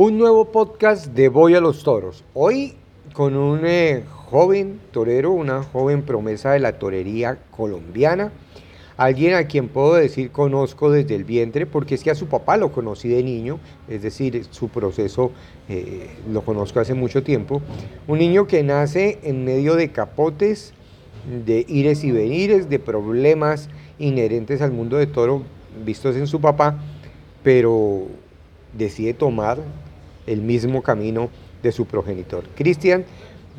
Un nuevo podcast de Voy a los Toros. Hoy con un eh, joven torero, una joven promesa de la torería colombiana. Alguien a quien puedo decir conozco desde el vientre, porque es que a su papá lo conocí de niño, es decir, su proceso eh, lo conozco hace mucho tiempo. Un niño que nace en medio de capotes, de ires y venires, de problemas inherentes al mundo de toro vistos en su papá, pero decide tomar el mismo camino de su progenitor. Cristian,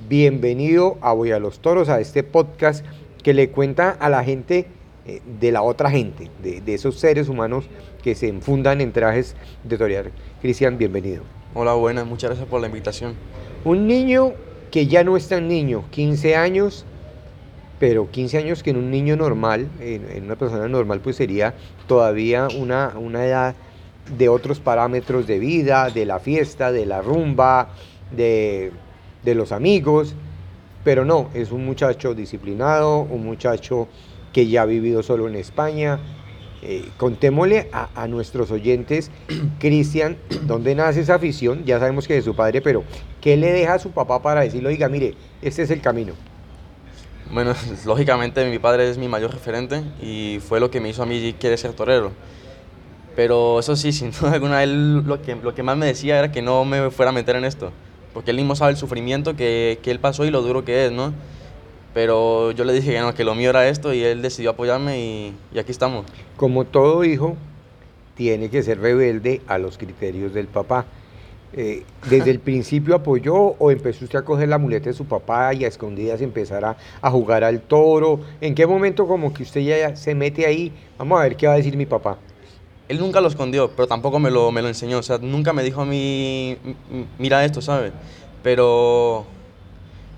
bienvenido a Voy a los Toros, a este podcast que le cuenta a la gente eh, de la otra gente, de, esos seres humanos que se enfundan en trajes de torear. Cristian, bienvenido. Hola, buenas, muchas gracias por la invitación. Un niño que ya no es tan niño, 15 años, pero 15 años que en un niño normal, en, una persona normal, pues sería todavía una, una edad de otros parámetros de vida, de la fiesta, de la rumba, de, los amigos, pero no, es un muchacho disciplinado, un muchacho que ya ha vivido solo en España. Eh, contémosle a, nuestros oyentes, Cristian, ¿dónde nace esa afición? Ya sabemos que es de su padre, pero ¿qué le deja a su papá para decirle, oiga, mire, este es el camino? Bueno, lógicamente mi padre es mi mayor referente y fue lo que me hizo a mí querer ser torero. Pero eso sí, sin duda alguna, él lo que, lo que más me decía era que no me fuera a meter en esto. Porque él mismo sabe el sufrimiento que, que él pasó y lo duro que es, ¿no? Pero yo le dije que no, que lo mío era esto y él decidió apoyarme y, y aquí estamos. Como todo hijo, tiene que ser rebelde a los criterios del papá. Eh, ¿Desde el principio apoyó o empezó usted a coger la muleta de su papá y a escondidas empezar a, a, jugar al toro? ¿En qué momento como que usted ya se mete ahí? Vamos a ver qué va a decir mi papá él nunca lo escondió, pero tampoco me lo, me lo enseñó. O sea, nunca me dijo a mí, mira esto, ¿sabes? Pero,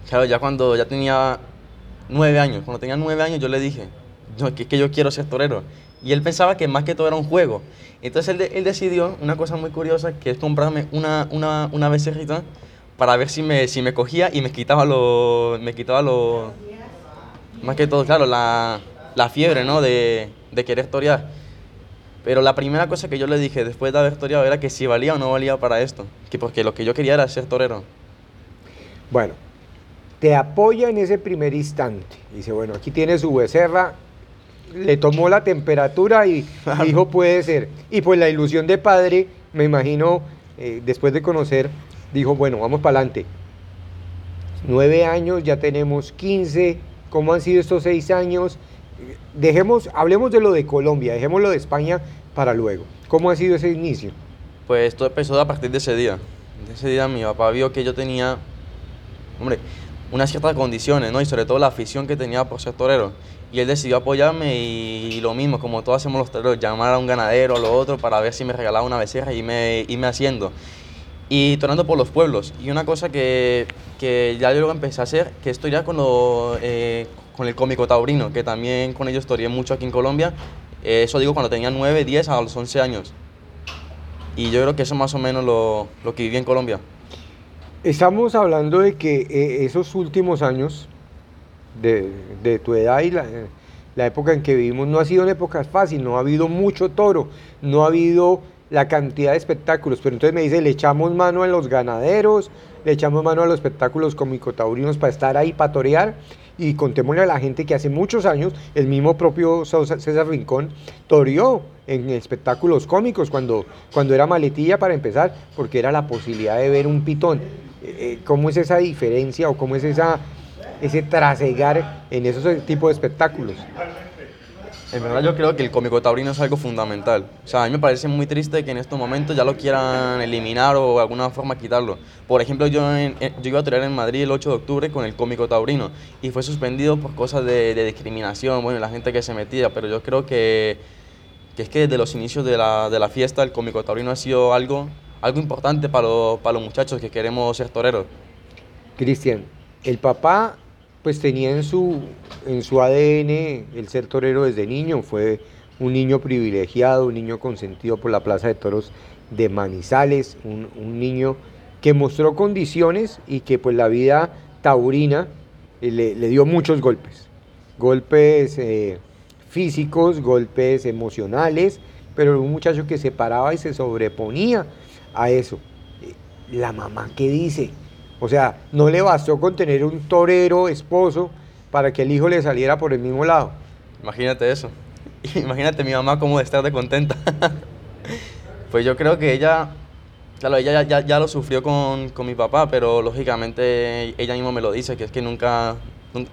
claro, ya cuando ya tenía nueve años, cuando tenía nueve años yo le dije, no, que, que yo quiero ser torero. Y él pensaba que más que todo era un juego. Entonces él, él decidió, una cosa muy curiosa, que es comprarme una, una, una becerrita para ver si me, si me cogía y me quitaba lo, me quitaba lo, más que todo, claro, la, la fiebre, ¿no? De, de querer torear. Pero la primera cosa que yo le dije después de haber toreado era que si valía o no valía para esto. Que porque lo que yo quería era ser torero. Bueno, te apoya en ese primer instante. Dice, bueno, aquí tiene su becerra. Le tomó la temperatura y dijo, puede ser. Y pues la ilusión de padre, me imagino, eh, después de conocer, dijo, bueno, vamos para adelante. Nueve años, ya tenemos quince. ¿Cómo han sido estos seis años? Dejemos, hablemos de lo de Colombia, dejemos lo de España para luego. ¿Cómo ha sido ese inicio? Pues todo empezó a partir de ese día. De ese día mi papá vio que yo tenía, hombre, unas ciertas condiciones, ¿no? Y sobre todo la afición que tenía por ser torero. Y él decidió apoyarme y, lo mismo, como todos hacemos los toreros, llamar a un ganadero o lo otro para ver si me regalaba una becerra y me irme haciendo. Y tornando por los pueblos. Y una cosa que, que ya luego empecé a hacer, que esto ya cuando, con el cómico taurino, que también con ellos toreé mucho aquí en Colombia. Eh, eso digo cuando tenía 9, 10 a los 11 años. Y yo creo que eso más o menos lo, lo que viví en Colombia. Estamos hablando de que eh, esos últimos años de, de tu edad y la, la, época en que vivimos no ha sido una época fácil, no ha habido mucho toro, no ha habido la cantidad de espectáculos, pero entonces me dice, le echamos mano a los ganaderos, le echamos mano a los espectáculos cómico-taurinos para estar ahí, para torear, y contémosle a la gente que hace muchos años el mismo propio César Rincón toreó en espectáculos cómicos cuando, cuando era maletilla para empezar, porque era la posibilidad de ver un pitón. Eh, eh, ¿Cómo es esa diferencia o cómo es esa, ese trasegar en esos tipos de espectáculos? En verdad yo creo que el cómico taurino es algo fundamental. O sea, a mí me parece muy triste que en estos momentos ya lo quieran eliminar o de alguna forma quitarlo. Por ejemplo, yo, yo iba a traer en Madrid el 8 de octubre con el cómico taurino y fue suspendido por cosas de, discriminación, bueno, la gente que se metía, pero yo creo que, es que desde los inicios de la, fiesta el cómico taurino ha sido algo, algo importante para, para los muchachos que queremos ser toreros. Cristian, el papá pues tenía en su, en su ADN el ser torero desde niño, fue un niño privilegiado, un niño consentido por la Plaza de Toros de Manizales, un, niño que mostró condiciones y que pues la vida taurina eh, le, dio muchos golpes, golpes eh, físicos, golpes emocionales, pero un muchacho que se paraba y se sobreponía a eso. la mamá qué dice. O sea, no le bastó con tener un torero esposo para que el hijo le saliera por el mismo lado. Imagínate eso. Imagínate mi mamá cómo de estar de contenta. pues yo creo que ella, claro, ella ya, ya, lo sufrió con, con, mi papá, pero lógicamente ella misma me lo dice, que es que nunca,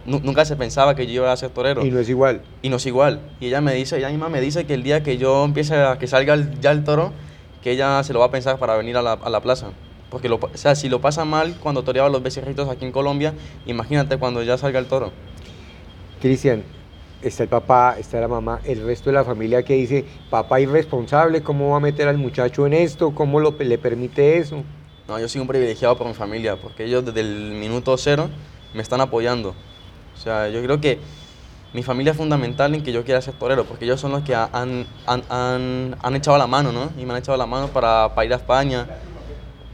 nunca se pensaba que yo iba a ser torero. Y no es igual. Y no es igual. Y ella me dice, ella misma me dice que el día que yo empiece a que salga ya el toro, que ella se lo va a pensar para venir a la, a la plaza. Porque, lo, o sea, si lo pasa mal cuando toreaba los becerritos aquí en Colombia, imagínate cuando ya salga el toro. Cristian, está el papá, está la mamá, el resto de la familia que dice, papá irresponsable, ¿cómo va a meter al muchacho en esto? ¿Cómo lo, le permite eso? No, yo soy un privilegiado por mi familia, porque ellos desde el minuto cero me están apoyando. O sea, yo creo que mi familia es fundamental en que yo quiera ser torero, porque ellos son los que han, han, han, han echado la mano, ¿no? Y me han echado la mano para, para ir a España,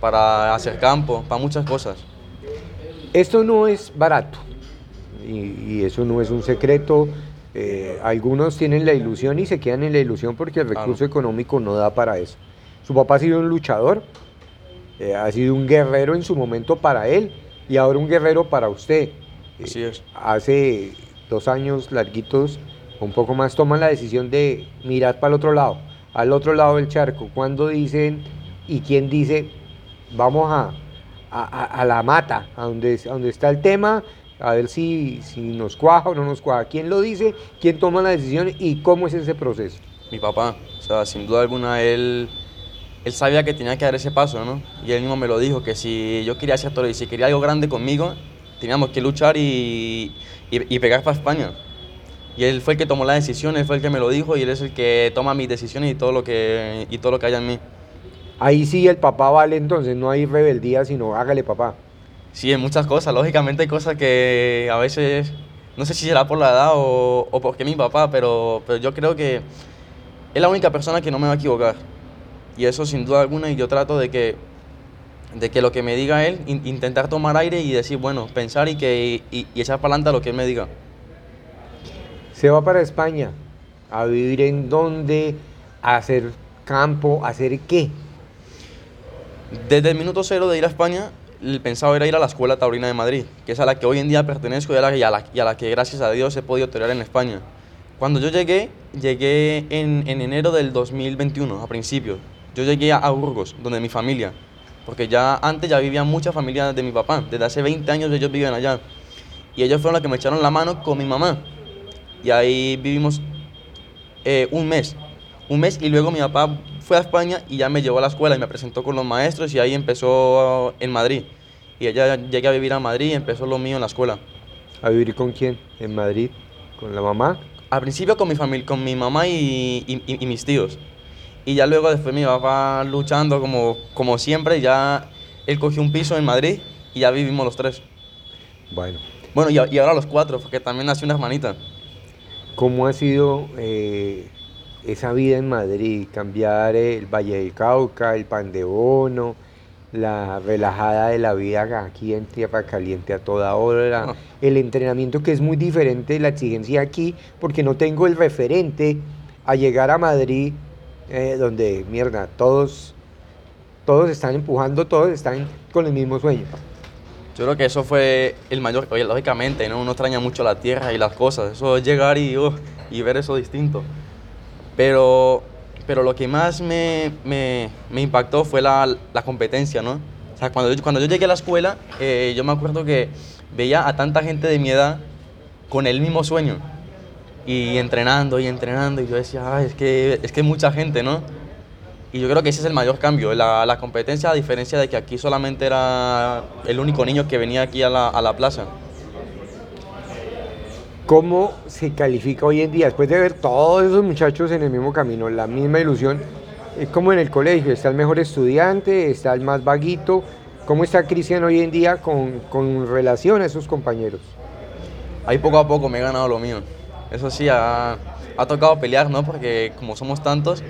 para hacer campo, para muchas cosas. Esto no es barato y, y eso no es un secreto. Eh, algunos tienen la ilusión y se quedan en la ilusión porque el recurso Claro. económico no da para eso. Su papá ha sido un luchador, eh, ha sido un guerrero en su momento para él y ahora un guerrero para usted. Eh, Así es. Hace dos años larguitos, un poco más, toman la decisión de mirar para el otro lado, al otro lado del charco. Cuando dicen y quién dice, vamos a, a, a- la mata, a donde, a donde está el tema, a ver si, si nos cuaja o no nos cuaja. ¿Quién lo dice? ¿Quién toma la decisión y cómo es ese proceso? Mi papá, o sea, sin duda alguna él, él sabía que tenía que dar ese paso, ¿no? Y él mismo me lo dijo, que si yo quería ser torero y si quería algo grande conmigo, teníamos que luchar y, y, y pegar para España. Y él fue el que tomó la decisión, él fue el que me lo dijo y él es el que toma mis decisiones y todo lo que, y todo lo que haya en mí. Ahí sí el papá vale entonces, no hay rebeldía, sino hágale papá. Sí, en muchas cosas. Lógicamente hay cosas que a veces, no sé si será por la edad o, o porque mi papá, pero, pero yo creo que es la única persona que no me va a equivocar. Y eso sin duda alguna, y yo trato de que, de que lo que me diga él, in- intentar tomar aire y decir, bueno, pensar y, que, y, y echar para adelante lo que él me diga. Se va para España a vivir en dónde, a hacer campo, a hacer qué. Desde el minuto cero de ir a España, el pensado era ir a la Escuela Taurina de Madrid, que es a la que hoy en día pertenezco y a la, que gracias a Dios he podido torear en España. Cuando yo llegué, llegué en, en enero del 2021, a principios. Yo llegué a, Burgos, donde mi familia, porque ya antes ya vivían muchas familias de mi papá, desde hace 20 años ellos vivían allá. Y ellos fueron los que me echaron la mano con mi mamá. Y ahí vivimos eh, un mes. Un mes y luego mi papá fue a España y ya me llevó a la escuela y me presentó con los maestros y ahí empezó en Madrid. Y ella llegué a vivir a Madrid y empezó lo mío en la escuela. ¿A vivir con quién? ¿En Madrid? ¿Con la mamá? Al principio con mi familia, con mi mamá y, y- y- y mis tíos. Y ya luego después mi papá luchando como, como siempre, ya él cogió un piso en Madrid y ya vivimos los tres. Bueno, Bueno, y ahora los cuatro, porque también nació una hermanita. ¿cómo ha sido eh, esa vida en Madrid? Cambiar el Valle del Cauca, el pan de bono, la relajada de la vida aquí en Tierra Caliente a toda hora, Ah. el entrenamiento que es muy diferente, la exigencia aquí, porque no tengo el referente a llegar a Madrid, eh, donde, mierda, todos, todos están empujando, todos están con el mismo sueño. Yo creo que eso fue el mayor, oye, lógicamente, ¿no? Uno extraña mucho la tierra y las cosas, eso es llegar y, y ver eso distinto. Pero, pero lo que más me, me, me impactó fue la, la competencia, ¿no? O sea, cuando yo, cuando yo llegué a la escuela, eh, yo me acuerdo que veía a tanta gente de mi edad con el mismo sueño y entrenando y entrenando y yo decía, "Ay, es que es que mucha gente, ¿no? Y yo creo que ese es el mayor cambio, la, la competencia, a diferencia de que aquí solamente era el único niño que venía aquí a la, a la plaza. ¿Cómo se califica hoy en día? Después de ver todos esos muchachos en el mismo camino, la misma ilusión, es como en el colegio, está el mejor estudiante, está el más vaguito. ¿Cómo está Cristian hoy en día con, con relación a esos compañeros? Ahí poco a poco me he ganado lo mío. Eso sí, ha, ha tocado pelear, ¿no? Porque como somos tantos,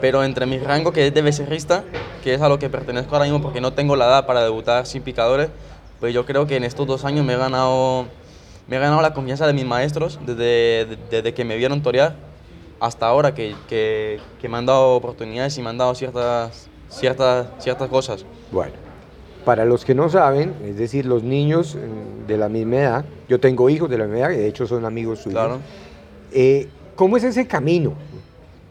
pero entre mi rango que es de becerrista, que es a lo que pertenezco ahora mismo porque no tengo la edad para debutar sin picadores, pues yo creo que en estos dos años me he ganado, me he ganado la confianza de mis maestros desde, de- desde que me vieron torear hasta ahora que, que, que me han dado oportunidades y me han dado ciertas, ciertas, ciertas cosas. Bueno, Para los que no saben, es decir, los niños mm, de la misma edad, yo tengo hijos de la misma edad, que de hecho son amigos suyos. Claro. Eh, ¿Cómo es ese camino?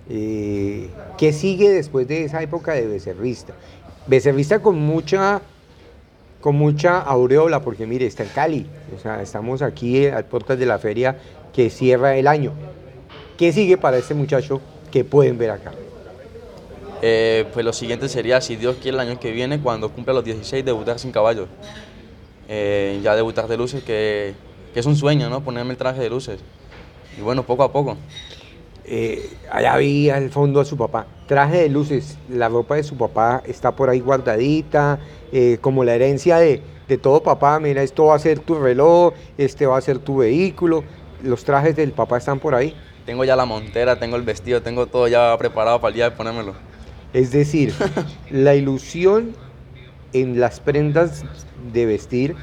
Eh, ¿Qué sigue después de esa época de becerrista? Becerrista con mucha, con mucha aureola, porque mire, está en Cali, o sea, estamos aquí a puertas de la feria que cierra el año. ¿Qué sigue para este muchacho que pueden ver acá? Eh, pues lo siguiente sería, si Dios quiere, el año que viene, cuando cumpla los 16, debutar sin caballos. Eh, ya debutar de luces, que, que es un sueño, ¿no? Ponerme el traje de luces. Y bueno, poco a poco. Eh, allá vi al fondo a su papá. Traje de luces, la ropa de su papá está por ahí guardadita, eh, como la herencia de, de todo papá. Mira, esto va a ser tu reloj, este va a ser tu vehículo. Los trajes del papá están por ahí. Tengo ya la montera, tengo el vestido, tengo todo ya preparado para el día de ponérmelo. Es decir, la ilusión en las prendas de vestir,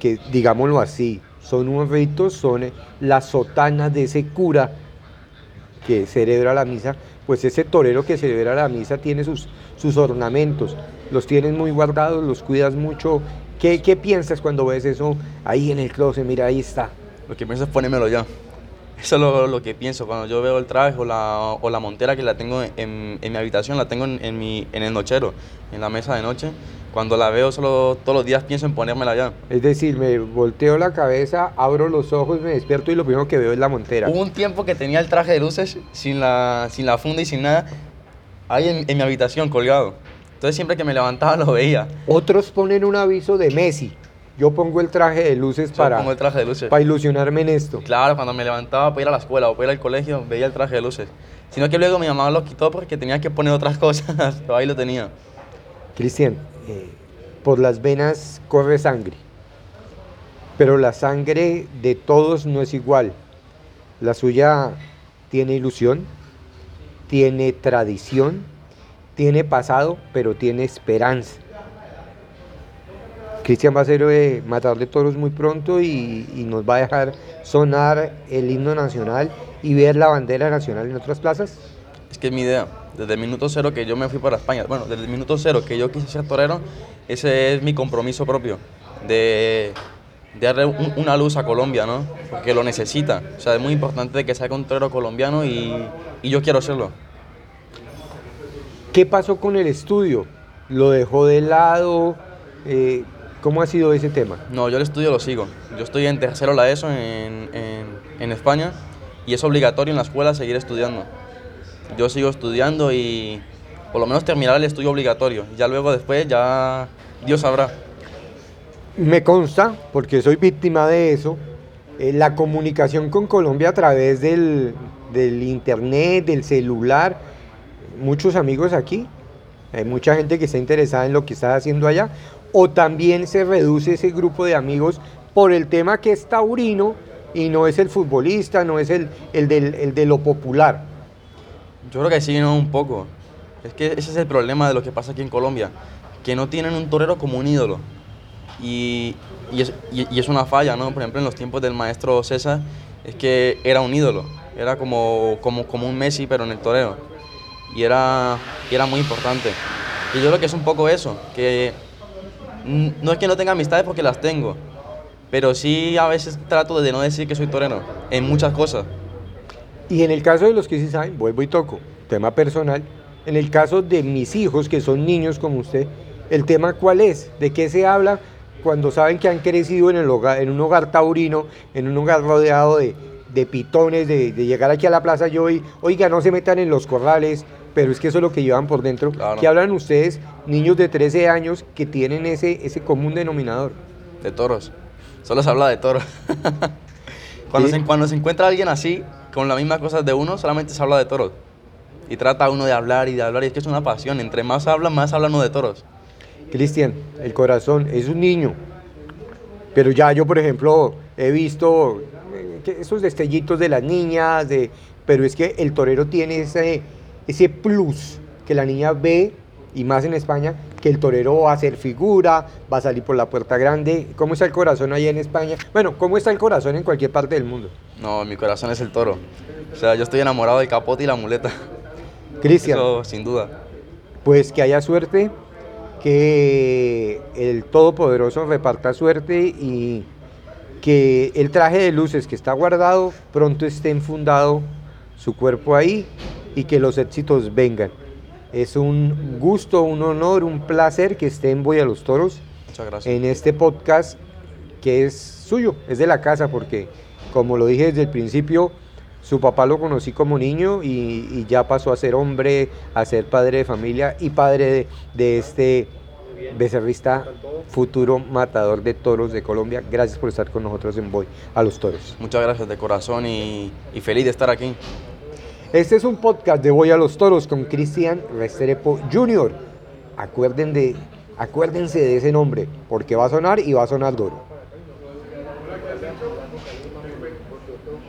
que digámoslo así, son un rito, son las sotanas de ese cura que celebra la misa, pues ese torero que celebra la misa tiene sus, sus ornamentos, los tienes muy guardados, los cuidas mucho. ¿Qué, ¿Qué piensas cuando ves eso ahí en el closet? Mira, ahí está. Lo que pienso es ponérmelo ya. Eso es lo, lo que pienso cuando yo veo el traje o la, o la montera que la tengo en, en mi habitación, la tengo en, en, mi, en el nochero, en la mesa de noche. Cuando la veo solo todos los días pienso en ponérmela ya. Es decir, me volteo la cabeza, abro los ojos, me despierto y lo primero que veo es la montera. Hubo un tiempo que tenía el traje de luces sin la, sin la funda y sin nada, ahí en, en mi habitación colgado. Entonces siempre que me levantaba lo veía. Otros ponen un aviso de Messi. Yo pongo el traje de luces Yo para, pongo el traje de luces. para ilusionarme en esto. Claro, cuando me levantaba para ir a la escuela o para ir al colegio, veía el traje de luces. Sino que luego mi mamá lo quitó porque tenía que poner otras cosas, pero ahí lo tenía. Cristian, eh, por las venas corre sangre, pero la sangre de todos no es igual. La suya tiene ilusión, tiene tradición, tiene pasado, pero tiene esperanza. Cristian va a ser eh, matar de toros muy pronto y nos va a dejar sonar el himno nacional y ver la bandera nacional en otras plazas. Es que es mi idea. Desde el minuto cero que yo me fui para España, bueno, desde el minuto cero que yo quise ser torero, ese es mi compromiso propio, de, de darle un- una luz a Colombia, ¿no? Porque lo necesita. O sea, es muy importante que salga un torero colombiano y, y yo quiero serlo. ¿Qué pasó con el estudio? ¿Lo dejó de lado? Eh, ¿Cómo ha sido ese tema? No, yo el estudio lo sigo. Yo estoy en tercero la ESO en, en, en España y es obligatorio en la escuela seguir estudiando. Yo sigo estudiando y por lo menos terminar el estudio obligatorio. Ya luego después ya Dios sabrá. Me consta, porque soy víctima de eso, eh, la comunicación con Colombia a través del, del internet, del celular. Muchos amigos aquí, hay mucha gente que está interesada en lo que estás haciendo allá. O también se reduce ese grupo de amigos por el tema que es taurino y no es el futbolista, no es el, el, del- el de lo popular. Yo creo que sí, ¿no? Un poco. Es que ese es el problema de lo que pasa aquí en Colombia, que no tienen un torero como un ídolo. Y, y es, y- y es una falla, ¿no? Por ejemplo, en los tiempos del maestro César, es que era un ídolo. Era como, como, como un Messi, pero en el toreo. Y era, era muy importante. Y yo creo que es un poco eso, que no es que no tenga amistades porque las tengo, pero sí a veces trato de no decir que soy torero, en muchas cosas. Y en el caso de los que sí saben, vuelvo y toco, tema personal, en el caso de mis hijos, que son niños como usted, el tema cuál es, de qué se habla cuando saben que han crecido en, el hogar, en un hogar taurino, en un hogar rodeado de, de pitones, de, de llegar aquí a la plaza yo y, oiga, no se metan en los corrales, pero es que eso es lo que llevan por dentro. Claro. ¿Qué hablan ustedes, niños de 13 años, que tienen ese, ese común denominador? De toros. Solo se habla de toros. cuando, Sí. se, cuando se encuentra alguien así, con las mismas cosas de uno, solamente se habla de toros. Y trata uno de hablar y de hablar, y es que es una pasión. Entre más habla, más habla uno de toros. Cristian, el corazón es un niño. Pero ya yo, por ejemplo, he visto eh, esos destellitos de las niñas, de, pero es que el torero tiene ese, ese plus que la niña ve, y más en España, que el torero va a hacer figura, va a salir por la puerta grande. ¿Cómo está el corazón allá en España? Bueno, ¿cómo está el corazón en cualquier parte del mundo? No, mi corazón es el toro. O sea, yo estoy enamorado del capote y la muleta. Cristian, Eso sin duda. pues que haya suerte, que el Todopoderoso reparta suerte y que el traje de luces que está guardado pronto esté enfundado su cuerpo ahí y que los éxitos vengan. Es un gusto, un honor, un placer que esté en Voy a los Toros Muchas gracias. en este podcast que es suyo, es de la casa, porque como lo dije desde el principio, su papá lo conocí como niño y, y ya pasó a ser hombre, a ser padre de familia y padre de, de este becerrista futuro matador de toros de Colombia. Gracias por estar con nosotros en Voy a los Toros. Muchas gracias de corazón y, y feliz de estar aquí. Este es un podcast de Voy a los Toros con Cristian Restrepo Jr. Acuérdense de ese nombre, porque va a sonar y va a sonar duro.